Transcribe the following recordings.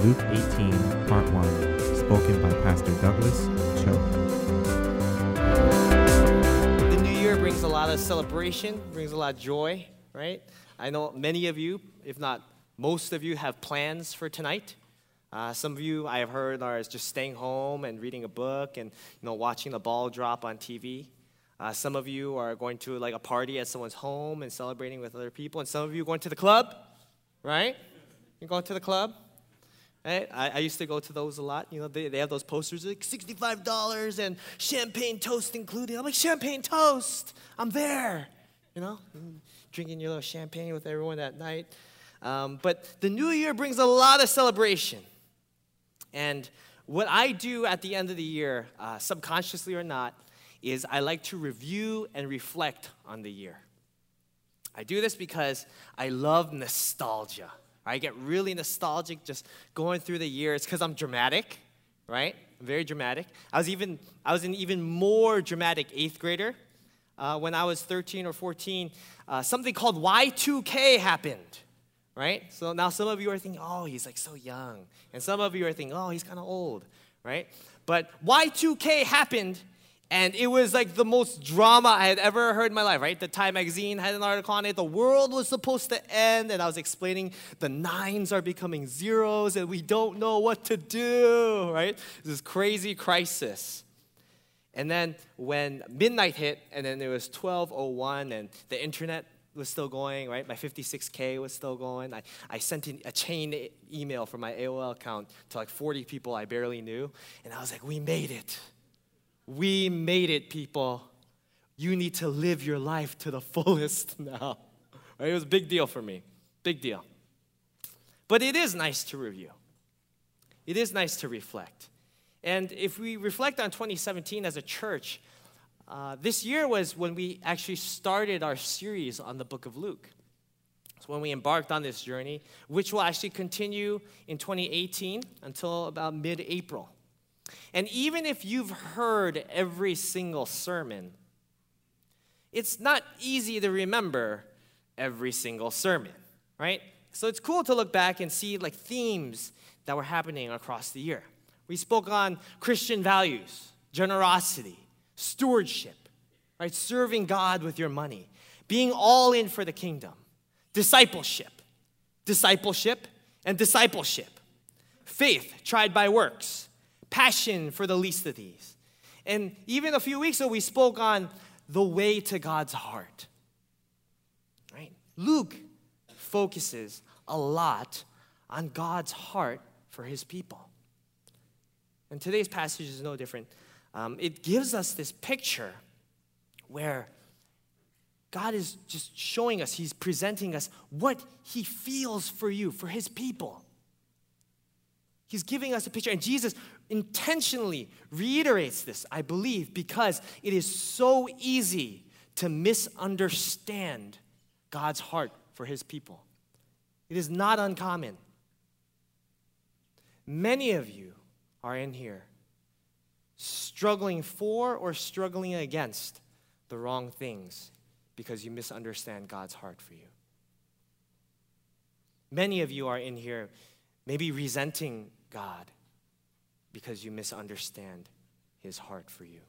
Luke 18, Part 1, spoken by Pastor Douglas Cho. The new year brings a lot of celebration, brings a lot of joy, right? I know many of you, if not most of you, have plans for tonight. Uh, some of you I have heard are just staying home and reading a book and you know watching the ball drop on TV. Uh, some of you are going to like a party at someone's home and celebrating with other people, and some of you going to the club, right? You're going to the club. Right? I, I used to go to those a lot. You know, they, they have those posters like $65 and champagne toast included. I'm like, champagne toast, I'm there. You know, drinking your little champagne with everyone that night. Um, but the new year brings a lot of celebration. And what I do at the end of the year, uh, subconsciously or not, is I like to review and reflect on the year. I do this because I love nostalgia. I get really nostalgic just going through the year. It's because I'm dramatic, right? I'm very dramatic. I was even I was an even more dramatic eighth grader. Uh, when I was 13 or 14, uh, something called Y2K happened right? So now some of you are thinking, oh, he's like so young. And some of you are thinking, oh, he's kind of old, right? But Y2K happened, and it was like the most drama I had ever heard in my life, right? The Time magazine had an article on it. The world was supposed to end, and I was explaining the nines are becoming zeros, and we don't know what to do, right? This crazy crisis. And then when midnight hit, and then it was 12:01, and the internet was still going, right? My 56K was still going. I, I sent a chain email from my AOL account to like 40 people I barely knew. And I was like, we made it. We made it, people. You need to live your life to the fullest now. Right? It was a big deal for me. Big deal. But it is nice to review, it is nice to reflect. And if we reflect on 2017 as a church, uh, this year was when we actually started our series on the book of Luke. It's when we embarked on this journey, which will actually continue in 2018 until about mid April. And even if you've heard every single sermon, it's not easy to remember every single sermon, right? So it's cool to look back and see like themes that were happening across the year. We spoke on Christian values, generosity, stewardship, right? Serving God with your money, being all in for the kingdom, discipleship, discipleship, and discipleship, faith tried by works, passion for the least of these. And even a few weeks ago, we spoke on the way to God's heart. Right? Luke focuses a lot on God's heart for his people. And today's passage is no different um, it gives us this picture where God is just showing us, He's presenting us what He feels for you, for His people. He's giving us a picture, and Jesus intentionally reiterates this, I believe, because it is so easy to misunderstand God's heart for His people. It is not uncommon. Many of you are in here struggling for or struggling against the wrong things because you misunderstand God's heart for you. Many of you are in here maybe resenting God because you misunderstand his heart for you.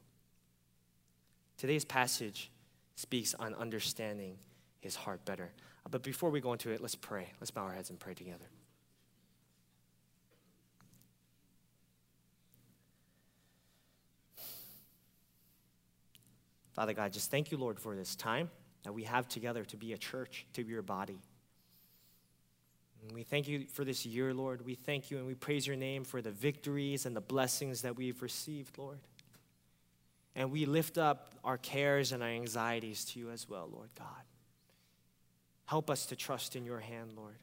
Today's passage speaks on understanding his heart better. Uh, but before we go into it, let's pray. Let's bow our heads and pray together. Father God, just thank you, Lord, for this time that we have together to be a church, to be your body. We thank you for this year, Lord. We thank you and we praise your name for the victories and the blessings that we've received, Lord. And we lift up our cares and our anxieties to you as well, Lord God. Help us to trust in your hand, Lord.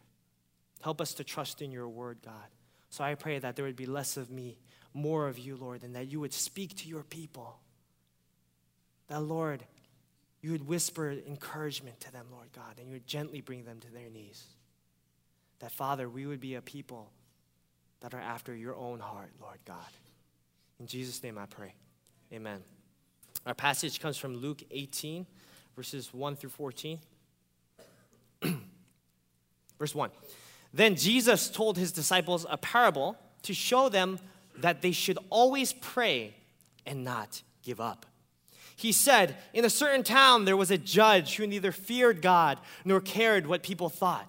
Help us to trust in your word, God. So I pray that there would be less of me, more of you, Lord, and that you would speak to your people that, Lord, you would whisper encouragement to them, Lord God, and you would gently bring them to their knees. That, Father, we would be a people that are after your own heart, Lord God. In Jesus' name I pray. Amen. Our passage comes from Luke 18, verses 1 through 14. Verse 1 Then Jesus told his disciples a parable to show them that they should always pray and not give up. He said, In a certain town there was a judge who neither feared God nor cared what people thought.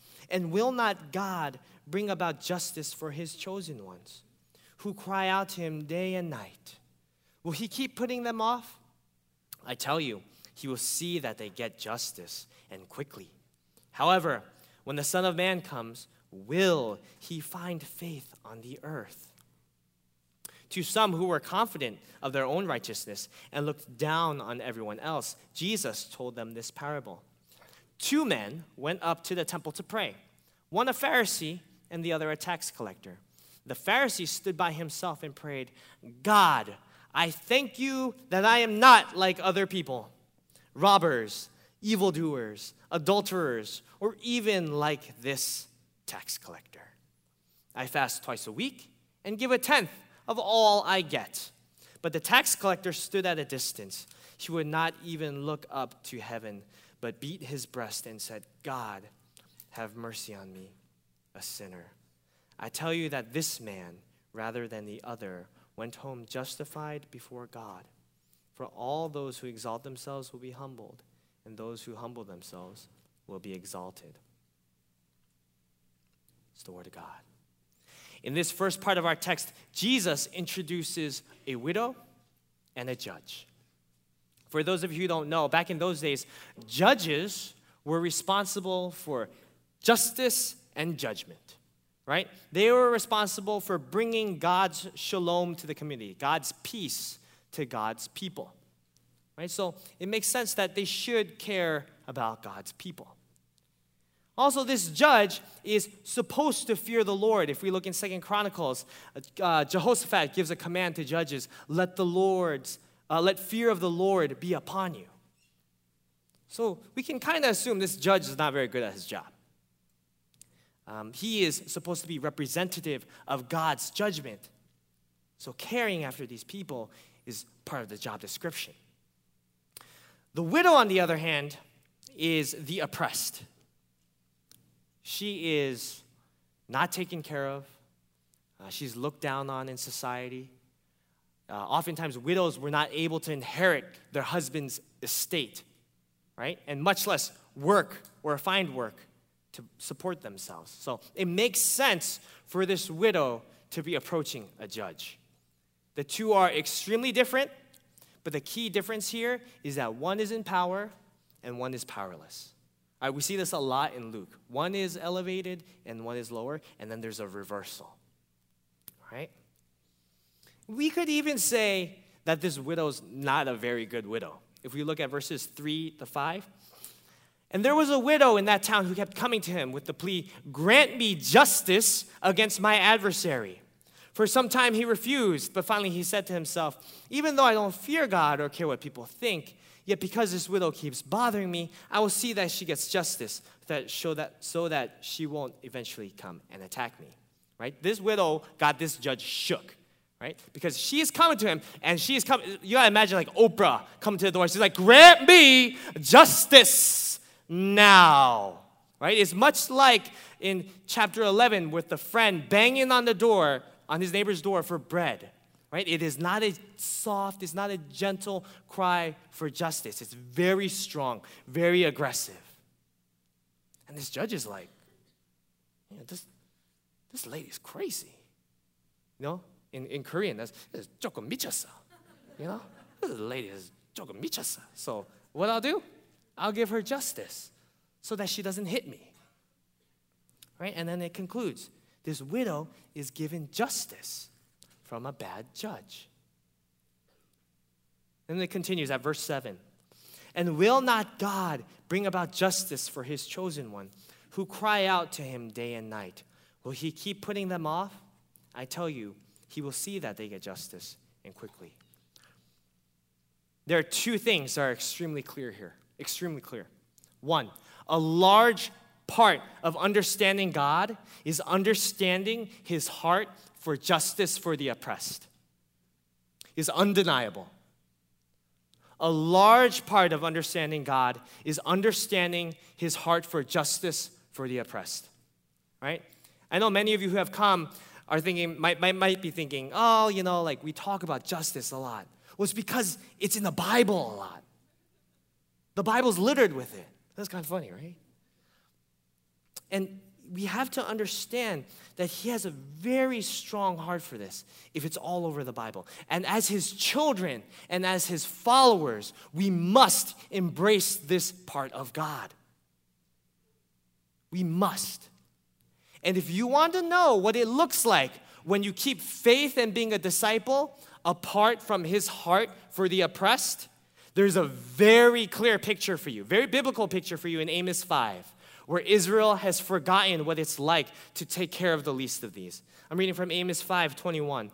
And will not God bring about justice for his chosen ones, who cry out to him day and night? Will he keep putting them off? I tell you, he will see that they get justice and quickly. However, when the Son of Man comes, will he find faith on the earth? To some who were confident of their own righteousness and looked down on everyone else, Jesus told them this parable. Two men went up to the temple to pray, one a Pharisee and the other a tax collector. The Pharisee stood by himself and prayed, God, I thank you that I am not like other people, robbers, evildoers, adulterers, or even like this tax collector. I fast twice a week and give a tenth of all I get. But the tax collector stood at a distance. He would not even look up to heaven, but beat his breast and said, God, have mercy on me, a sinner. I tell you that this man, rather than the other, went home justified before God. For all those who exalt themselves will be humbled, and those who humble themselves will be exalted. It's the word of God. In this first part of our text, Jesus introduces a widow and a judge. For those of you who don't know, back in those days, judges were responsible for justice and judgment, right? They were responsible for bringing God's shalom to the community, God's peace to God's people, right? So it makes sense that they should care about God's people. Also, this judge is supposed to fear the Lord. If we look in Second Chronicles, uh, Jehoshaphat gives a command to judges: "Let the Lord's, uh, let fear of the Lord be upon you." So we can kind of assume this judge is not very good at his job. Um, he is supposed to be representative of God's judgment. So caring after these people is part of the job description. The widow, on the other hand, is the oppressed she is not taken care of. Uh, she's looked down on in society. Uh, oftentimes, widows were not able to inherit their husband's estate, right? And much less work or find work to support themselves. So it makes sense for this widow to be approaching a judge. The two are extremely different, but the key difference here is that one is in power and one is powerless. Right, we see this a lot in Luke. One is elevated and one is lower, and then there's a reversal. Right? We could even say that this widow's not a very good widow. If we look at verses 3 to 5. And there was a widow in that town who kept coming to him with the plea, Grant me justice against my adversary. For some time he refused, but finally he said to himself, Even though I don't fear God or care what people think, Yet because this widow keeps bothering me, I will see that she gets justice that show that so that she won't eventually come and attack me. Right? This widow got this judge shook. Right? Because she is coming to him and she is coming. You gotta imagine like Oprah coming to the door. She's like, grant me justice now. Right? It's much like in chapter 11 with the friend banging on the door, on his neighbor's door for bread right? It is not a soft, it's not a gentle cry for justice. It's very strong, very aggressive. And this judge is like, you know, this, this lady's crazy. You know, in, in Korean, that's 조금 미쳤어. You know, this lady is 조금 미쳤어. So what I'll do, I'll give her justice so that she doesn't hit me. Right? And then it concludes this widow is given justice from a bad judge. And it continues at verse 7 And will not God bring about justice for his chosen one, who cry out to him day and night? Will he keep putting them off? I tell you, he will see that they get justice and quickly. There are two things that are extremely clear here. Extremely clear. One, a large part of understanding God is understanding his heart for justice for the oppressed. Is undeniable. A large part of understanding God is understanding his heart for justice for the oppressed. Right? I know many of you who have come are thinking, might, might, might be thinking, oh, you know, like we talk about justice a lot. Well, it's because it's in the Bible a lot. The Bible's littered with it. That's kind of funny, right? And we have to understand that he has a very strong heart for this if it's all over the Bible. And as his children and as his followers, we must embrace this part of God. We must. And if you want to know what it looks like when you keep faith and being a disciple apart from his heart for the oppressed, there's a very clear picture for you, very biblical picture for you in Amos 5, where Israel has forgotten what it's like to take care of the least of these. I'm reading from Amos 5 21.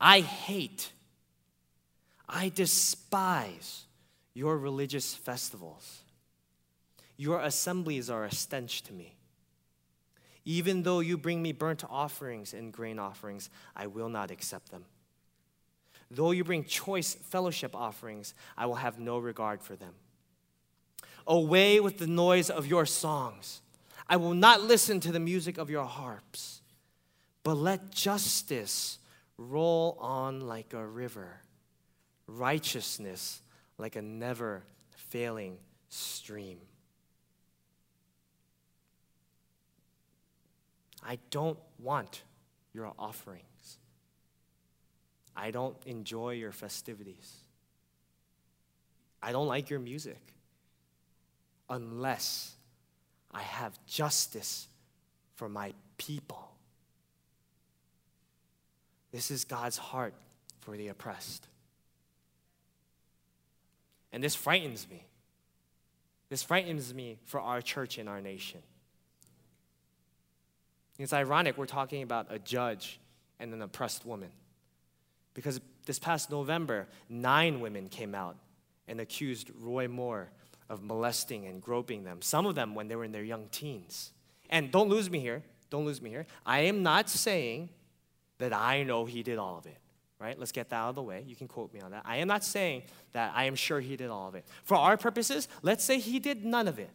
I hate, I despise your religious festivals. Your assemblies are a stench to me. Even though you bring me burnt offerings and grain offerings, I will not accept them. Though you bring choice fellowship offerings, I will have no regard for them. Away with the noise of your songs. I will not listen to the music of your harps, but let justice roll on like a river, righteousness like a never failing stream. I don't want your offerings. I don't enjoy your festivities. I don't like your music unless I have justice for my people. This is God's heart for the oppressed. And this frightens me. This frightens me for our church and our nation. It's ironic we're talking about a judge and an oppressed woman. Because this past November, nine women came out and accused Roy Moore of molesting and groping them, some of them when they were in their young teens. And don't lose me here, don't lose me here. I am not saying that I know he did all of it, right? Let's get that out of the way. You can quote me on that. I am not saying that I am sure he did all of it. For our purposes, let's say he did none of it.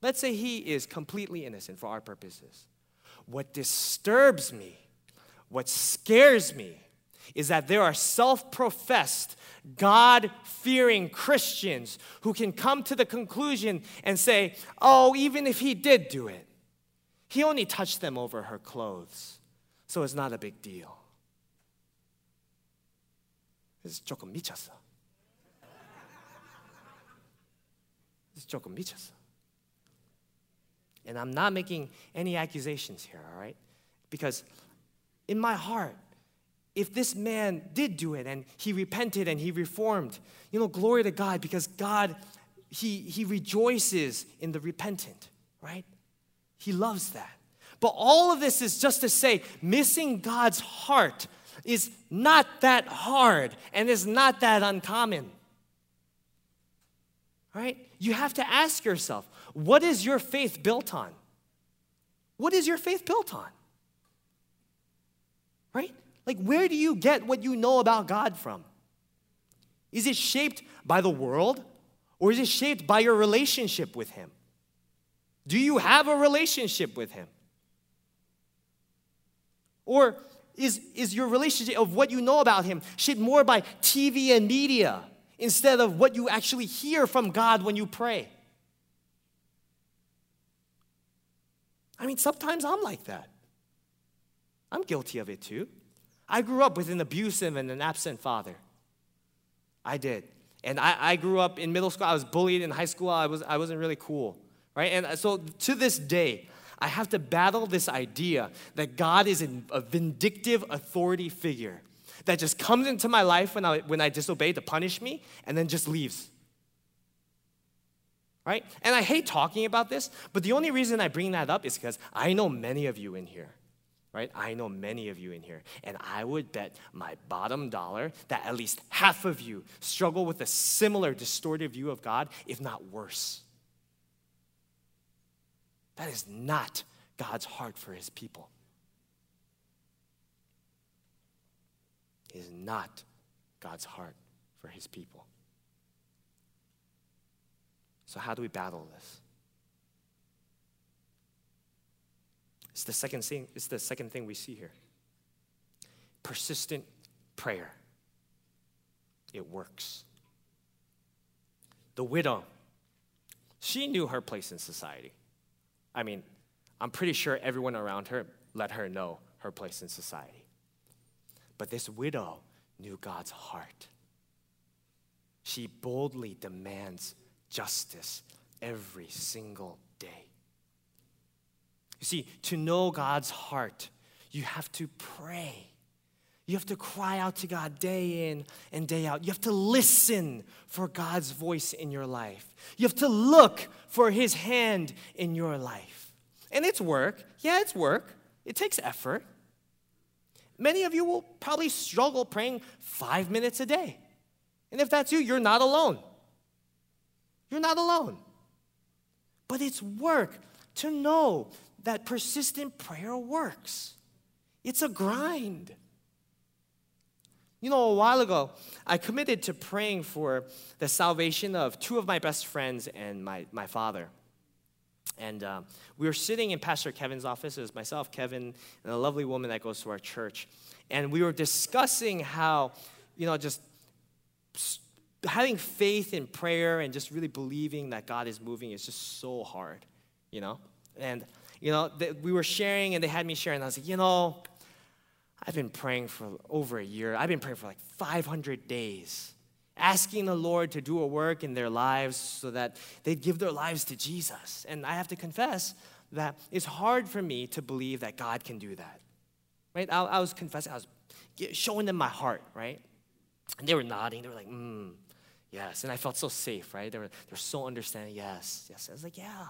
Let's say he is completely innocent for our purposes. What disturbs me, what scares me, is that there are self professed, God fearing Christians who can come to the conclusion and say, oh, even if he did do it, he only touched them over her clothes, so it's not a big deal. It's 조금 미쳤어. It's 조금 미쳤어. And I'm not making any accusations here, all right? Because in my heart, if this man did do it and he repented and he reformed, you know, glory to God because God, he, he rejoices in the repentant, right? He loves that. But all of this is just to say, missing God's heart is not that hard and is not that uncommon. Right? You have to ask yourself, what is your faith built on? What is your faith built on? Right? Like, where do you get what you know about God from? Is it shaped by the world or is it shaped by your relationship with Him? Do you have a relationship with Him? Or is, is your relationship of what you know about Him shaped more by TV and media instead of what you actually hear from God when you pray? I mean, sometimes I'm like that. I'm guilty of it too. I grew up with an abusive and an absent father. I did. And I, I grew up in middle school. I was bullied in high school. I, was, I wasn't really cool, right? And so to this day, I have to battle this idea that God is a vindictive authority figure that just comes into my life when I, when I disobey to punish me and then just leaves right? And I hate talking about this, but the only reason I bring that up is because I know many of you in here, right? I know many of you in here, and I would bet my bottom dollar that at least half of you struggle with a similar distorted view of God, if not worse. That is not God's heart for his people. It is not God's heart for his people. So, how do we battle this? It's the second thing, it's the second thing we see here. Persistent prayer. It works. The widow, she knew her place in society. I mean, I'm pretty sure everyone around her let her know her place in society. But this widow knew God's heart. She boldly demands justice every single day. You see, to know God's heart, you have to pray. You have to cry out to God day in and day out. You have to listen for God's voice in your life. You have to look for His hand in your life. And it's work. Yeah, it's work. It takes effort. Many of you will probably struggle praying five minutes a day. And if that's you, you're not alone. You're not alone. But it's work to know that persistent prayer works. It's a grind. You know, a while ago, I committed to praying for the salvation of two of my best friends and my, my father. And uh, we were sitting in Pastor Kevin's office. It was myself, Kevin, and a lovely woman that goes to our church. And we were discussing how, you know, just having faith in prayer and just really believing that God is moving is just so hard, you know? And you know, we were sharing and they had me sharing. And I was like, you know, I've been praying for over a year. I've been praying for like 500 days, asking the Lord to do a work in their lives so that they'd give their lives to Jesus. And I have to confess that it's hard for me to believe that God can do that. Right? I, I was confessing, I was showing them my heart, right? And they were nodding. They were like, mm, yes. And I felt so safe, right? They were, they were so understanding. Yes, yes. I was like, yeah,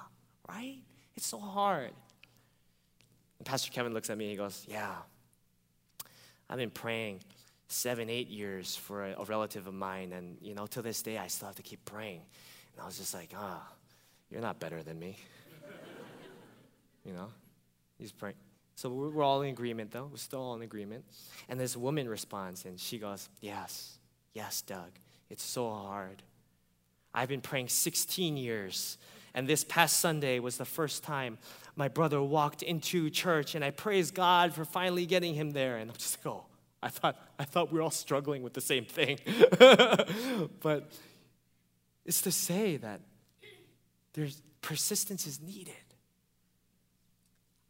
right? It's so hard. And Pastor Kevin looks at me and he goes, Yeah, I've been praying seven, eight years for a, a, relative of mine, and you know, to this day, I still have to keep praying. And I was just like, Ah, oh, you're not better than me. you know, he's praying. So we're all in agreement, though. We're still all in agreement. And this woman responds, and she goes, Yes, yes, Doug, it's so hard. I've been praying 16 years and this past Sunday was the first time my brother walked into church, and I praise God for finally getting him there. And I'm just like, oh, I thought, I thought we were all struggling with the same thing. but it's to say that there's persistence is needed.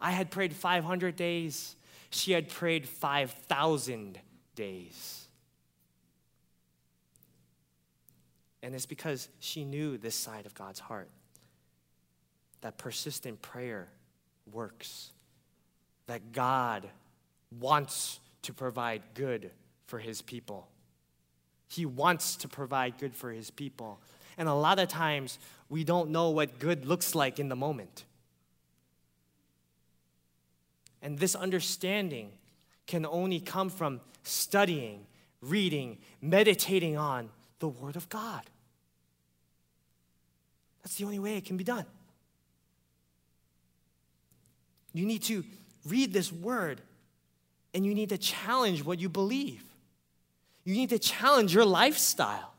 I had prayed 500 days, she had prayed 5,000 days. And it's because she knew this side of God's heart that persistent prayer works, that God wants to provide good for his people. He wants to provide good for his people. And a lot of times, we don't know what good looks like in the moment. And this understanding can only come from studying, reading, meditating on the Word of God. That's the only way it can be done. You need to read this word and you need to challenge what you believe. You need to challenge your lifestyle.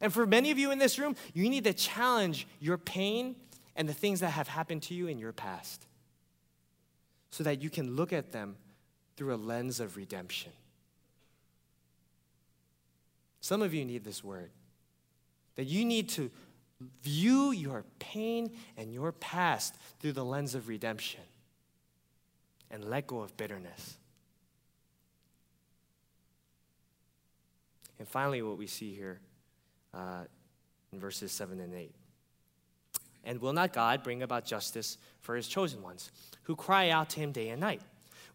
And for many of you in this room, you need to challenge your pain and the things that have happened to you in your past so that you can look at them through a lens of redemption. Some of you need this word that you need to view your pain and your past through the lens of redemption and let go of bitterness. And finally, what we see here uh, in verses 7 and 8. And will not God bring about justice for his chosen ones, who cry out to him day and night?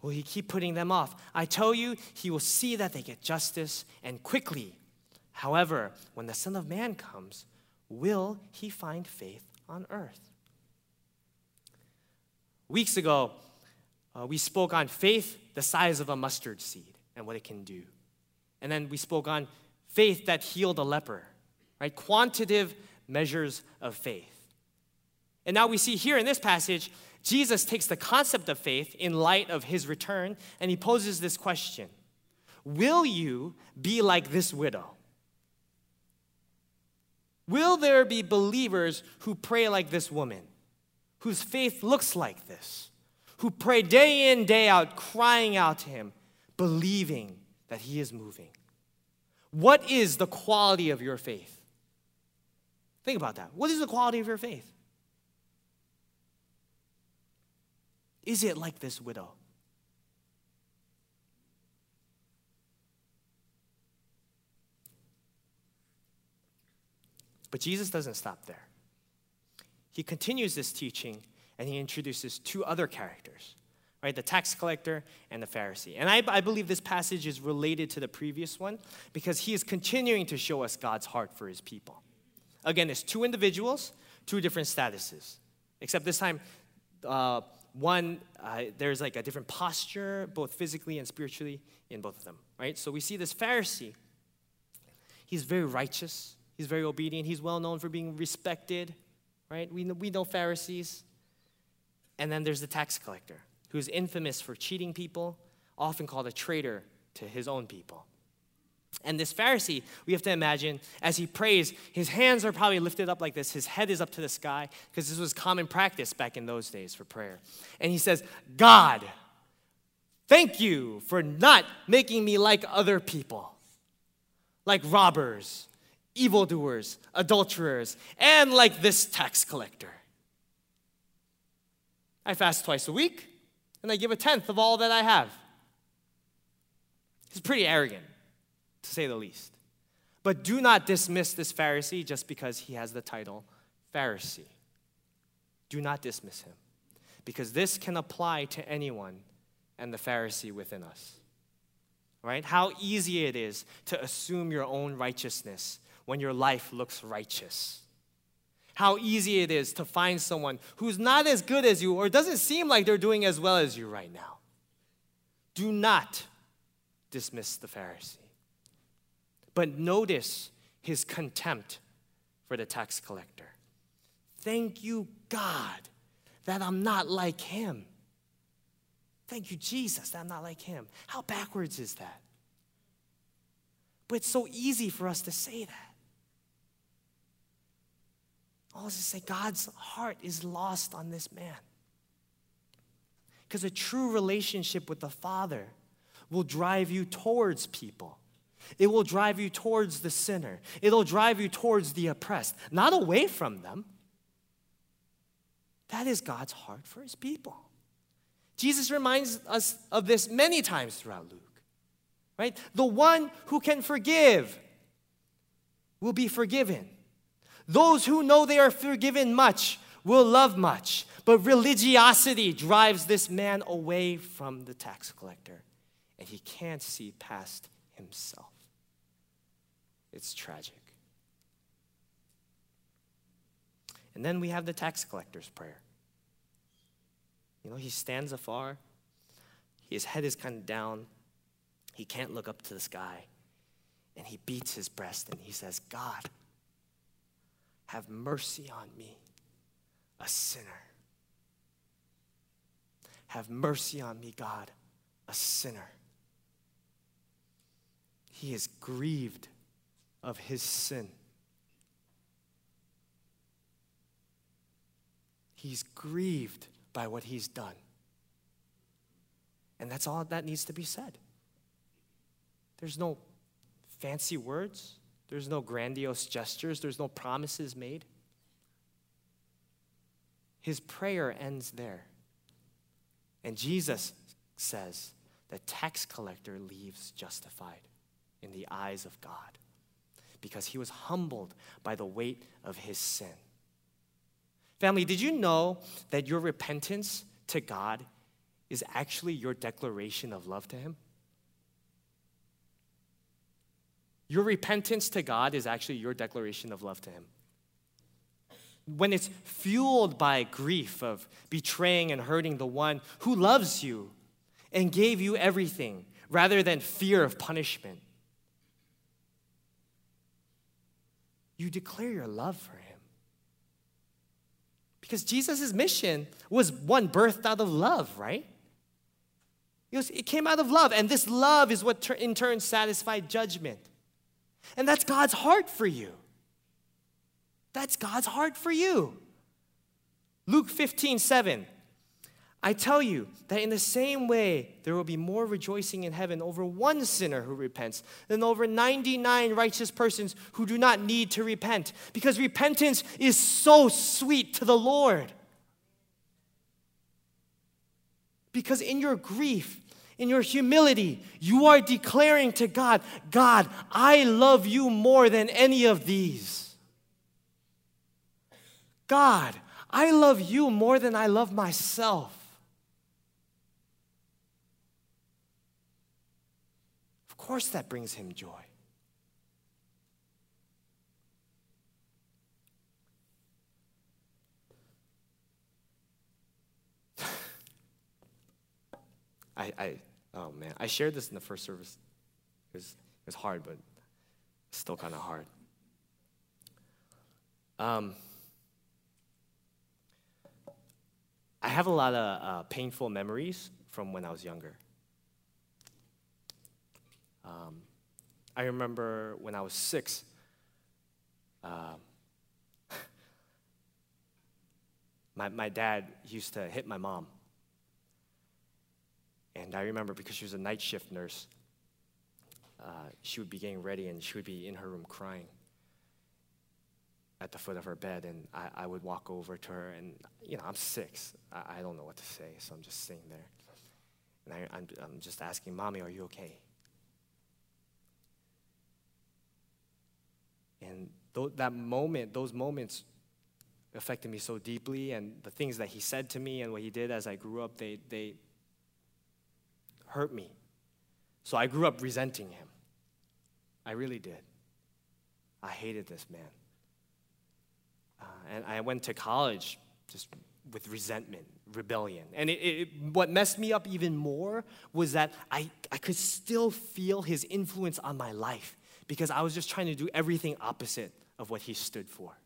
Will he keep putting them off? I tell you, he will see that they get justice and quickly. However, when the Son of Man comes, will he find faith on earth? Weeks ago, Uh, we spoke on faith the size of a mustard seed and what it can do. And then we spoke on faith that healed a leper, right? Quantitative measures of faith. And now we see here in this passage, Jesus takes the concept of faith in light of his return and he poses this question Will you be like this widow? Will there be believers who pray like this woman, whose faith looks like this, who pray day in, day out, crying out to him, believing that he is moving? What is the quality of your faith? Think about that. What is the quality of your faith? Is it like this widow? But Jesus doesn't stop there. He continues this teaching and he introduces two other characters, right? The tax collector and the Pharisee. And I, I believe this passage is related to the previous one because he is continuing to show us God's heart for his people. Again, it's two individuals, two different statuses, except this time, uh, one, uh, there's like a different posture, both physically and spiritually, in both of them, right? So we see this Pharisee. He's very righteous, he's very obedient, he's well known for being respected, right? We know, we know Pharisees. And then there's the tax collector, who is infamous for cheating people, often called a traitor to his own people. And this Pharisee, we have to imagine, as he prays, his hands are probably lifted up like this. His head is up to the sky, because this was common practice back in those days for prayer. And he says, God, thank you for not making me like other people, like robbers, evildoers, adulterers, and like this tax collector. I fast twice a week, and I give a tenth of all that I have. He's pretty arrogant to say the least. But do not dismiss this Pharisee just because he has the title Pharisee. Do not dismiss him, because this can apply to anyone and the Pharisee within us. Right? How easy it is to assume your own righteousness when your life looks righteous. How easy it is to find someone who's not as good as you or doesn't seem like they're doing as well as you right now. Do not dismiss the Pharisee. But notice his contempt for the tax collector. Thank you, God, that I'm not like him. Thank you, Jesus, that I'm not like him. How backwards is that? But it's so easy for us to say that. All is to say, God's heart is lost on this man. Because a true relationship with the Father will drive you towards people. It will drive you towards the sinner. It'll drive you towards the oppressed, not away from them. That is God's heart for his people. Jesus reminds us of this many times throughout Luke. Right? The one who can forgive will be forgiven. Those who know they are forgiven much will love much. But religiosity drives this man away from the tax collector, and he can't see past himself. It's tragic. And then we have the tax collector's prayer. You know, he stands afar, his head is kind of down, he can't look up to the sky, and he beats his breast and he says, God, have mercy on me, a sinner. Have mercy on me, God, a sinner. He is grieved of his sin. He's grieved by what he's done. And that's all that needs to be said. There's no fancy words, there's no grandiose gestures, there's no promises made. His prayer ends there. And Jesus says the tax collector leaves justified in the eyes of God because he was humbled by the weight of his sin. Family, did you know that your repentance to God is actually your declaration of love to him? Your repentance to God is actually your declaration of love to him. when it's fueled by grief of betraying and hurting the one who loves you and gave you everything rather than fear of punishment, you declare your love for him. Because Jesus' mission was one birthed out of love, right? It, was, it came out of love, and this love is what ter- in turn satisfied judgment. And that's God's heart for you. That's God's heart for you. Luke 15, 7. I tell you that in the same way, there will be more rejoicing in heaven over one sinner who repents than over 99 righteous persons who do not need to repent, because repentance is so sweet to the Lord. Because in your grief, in your humility, you are declaring to God, God, I love you more than any of these. God, I love you more than I love myself. Of course, that brings him joy. I, I, oh man, I shared this in the first service. It was, it was hard, but still kind of hard. Um, I have a lot of uh, painful memories from when I was younger. Um, I remember when I was six, uh, my, my dad used to hit my mom. And I remember because she was a night shift nurse, uh, she would be getting ready and she would be in her room crying at the foot of her bed, and I, I would walk over to her, and you know, I'm six. I, I don't know what to say, so I'm just sitting there. And I, I'm, I'm just asking, Mommy, are you okay? And th- that moment, those moments affected me so deeply, and the things that he said to me and what he did as I grew up, they, they hurt me. So I grew up resenting him. I really did. I hated this man. Uh, and I went to college just with resentment, rebellion. And it, it, what messed me up even more was that I, I could still feel his influence on my life because I was just trying to do everything opposite of what he stood for.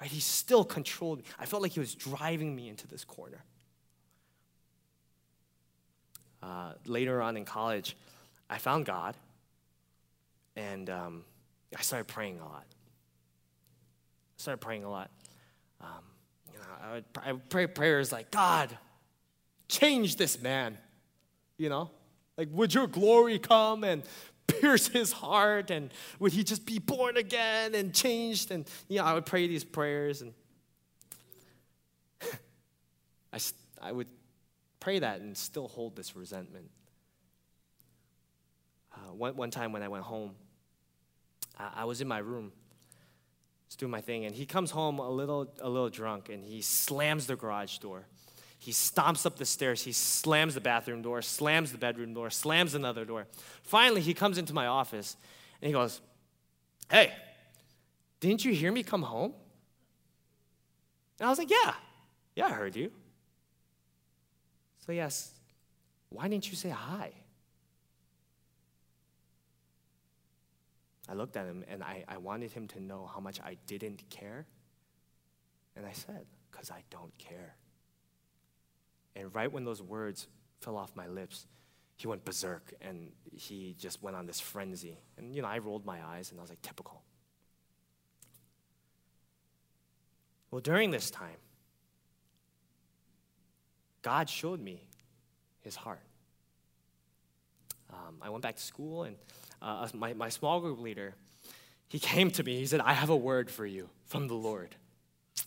Right? He still controlled me. I felt like he was driving me into this corner. Uh, later on in college, I found God and um, I started praying a lot started praying a lot. Um, you know, I would, I would pray prayers like, God, change this man. You know, like, would your glory come and pierce his heart and would he just be born again and changed? And, you know, I would pray these prayers and I, I would pray that and still hold this resentment. Uh, one, one time when I went home, I, I was in my room just doing my thing. And he comes home a little, a little drunk and he slams the garage door. He stomps up the stairs. He slams the bathroom door, slams the bedroom door, slams another door. Finally, he comes into my office and he goes, Hey, didn't you hear me come home? And I was like, Yeah, yeah, I heard you. So, yes, why didn't you say hi? I looked at him and I, I wanted him to know how much I didn't care. And I said, Because I don't care. And right when those words fell off my lips, he went berserk and he just went on this frenzy. And, you know, I rolled my eyes and I was like, typical. Well, during this time, God showed me his heart. Um, I went back to school and uh, my, my small group leader, he came to me. He said, I have a word for you from the Lord.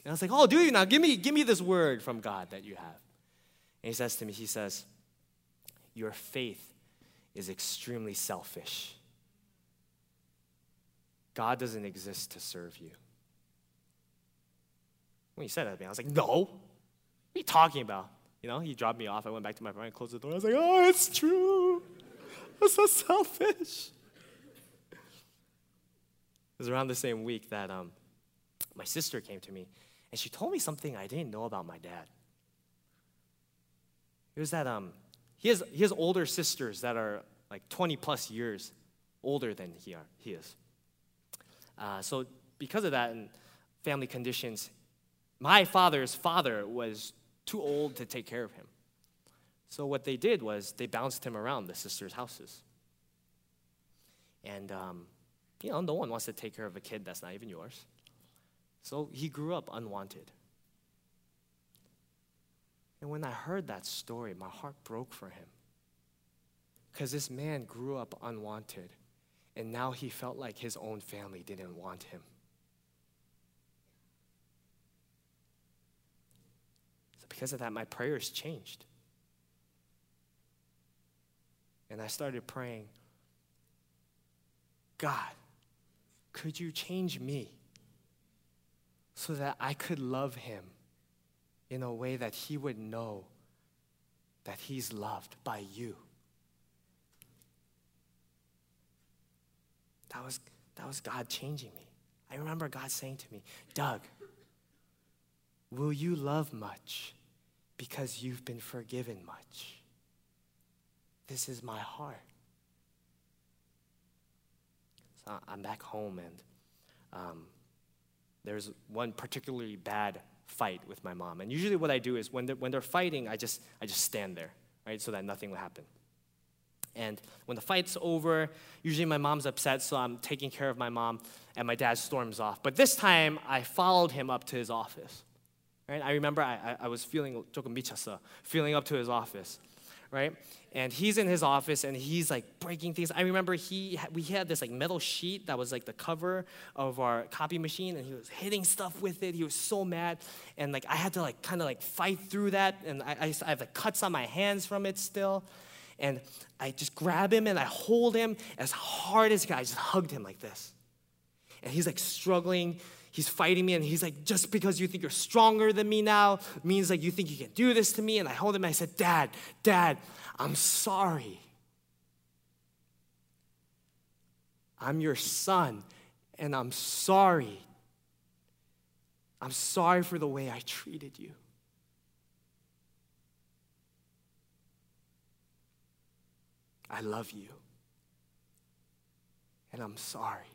And I was like, Oh, do you now? Give me, give me this word from God that you have. And he says to me, He says, Your faith is extremely selfish. God doesn't exist to serve you. When he said that to me, I was like, No. What are you talking about? You know, he dropped me off. I went back to my apartment, and closed the door. I was like, Oh, it's true. I'm so selfish It was around the same week that um, my sister came to me and she told me something I didn't know about my dad. It was that um, he, has, he has older sisters that are like 20 plus years older than he, are, he is. Uh, so, because of that and family conditions, my father's father was too old to take care of him. So, what they did was they bounced him around the sisters' houses. And, um, you know, no one wants to take care of a kid that's not even yours. So, he grew up unwanted. And when I heard that story, my heart broke for him. Because this man grew up unwanted, and now he felt like his own family didn't want him. So, because of that, my prayers changed. And I started praying, God, could you change me so that I could love him in a way that he would know that he's loved by you? That was, that was God changing me. I remember God saying to me, Doug, will you love much because you've been forgiven much? This is my heart. So I'm back home, and um, there's one particularly bad fight with my mom. And usually, what I do is when they're, when they're fighting, I just, I just stand there, right, so that nothing will happen. And when the fight's over, usually my mom's upset, so I'm taking care of my mom, and my dad storms off. But this time, I followed him up to his office. Right? I remember I, I, I was feeling 조금 미쳤어, feeling up to his office, right? And he's in his office and he's like breaking things. I remember he we had this like metal sheet that was like the cover of our copy machine, and he was hitting stuff with it. He was so mad, and like I had to like kind of like fight through that, and I, I, I have the cuts on my hands from it still. And I just grab him and I hold him as hard as I can. I just hugged him like this. And he's like struggling. He's fighting me. And he's like, just because you think you're stronger than me now means like you think you can do this to me. And I hold him and I said, Dad, Dad, I'm sorry. I'm your son and I'm sorry. I'm sorry for the way I treated you. I love you. And I'm sorry.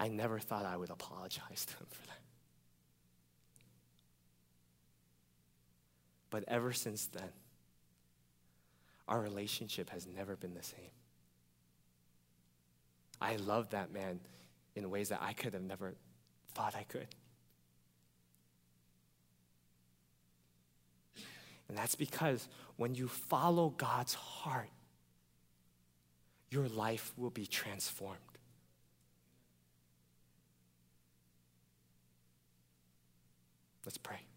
I never thought I would apologize to him for that. But ever since then, our relationship has never been the same. I love that man in ways that I could have never thought I could. And that's because when you follow God's heart, your life will be transformed. Let's pray.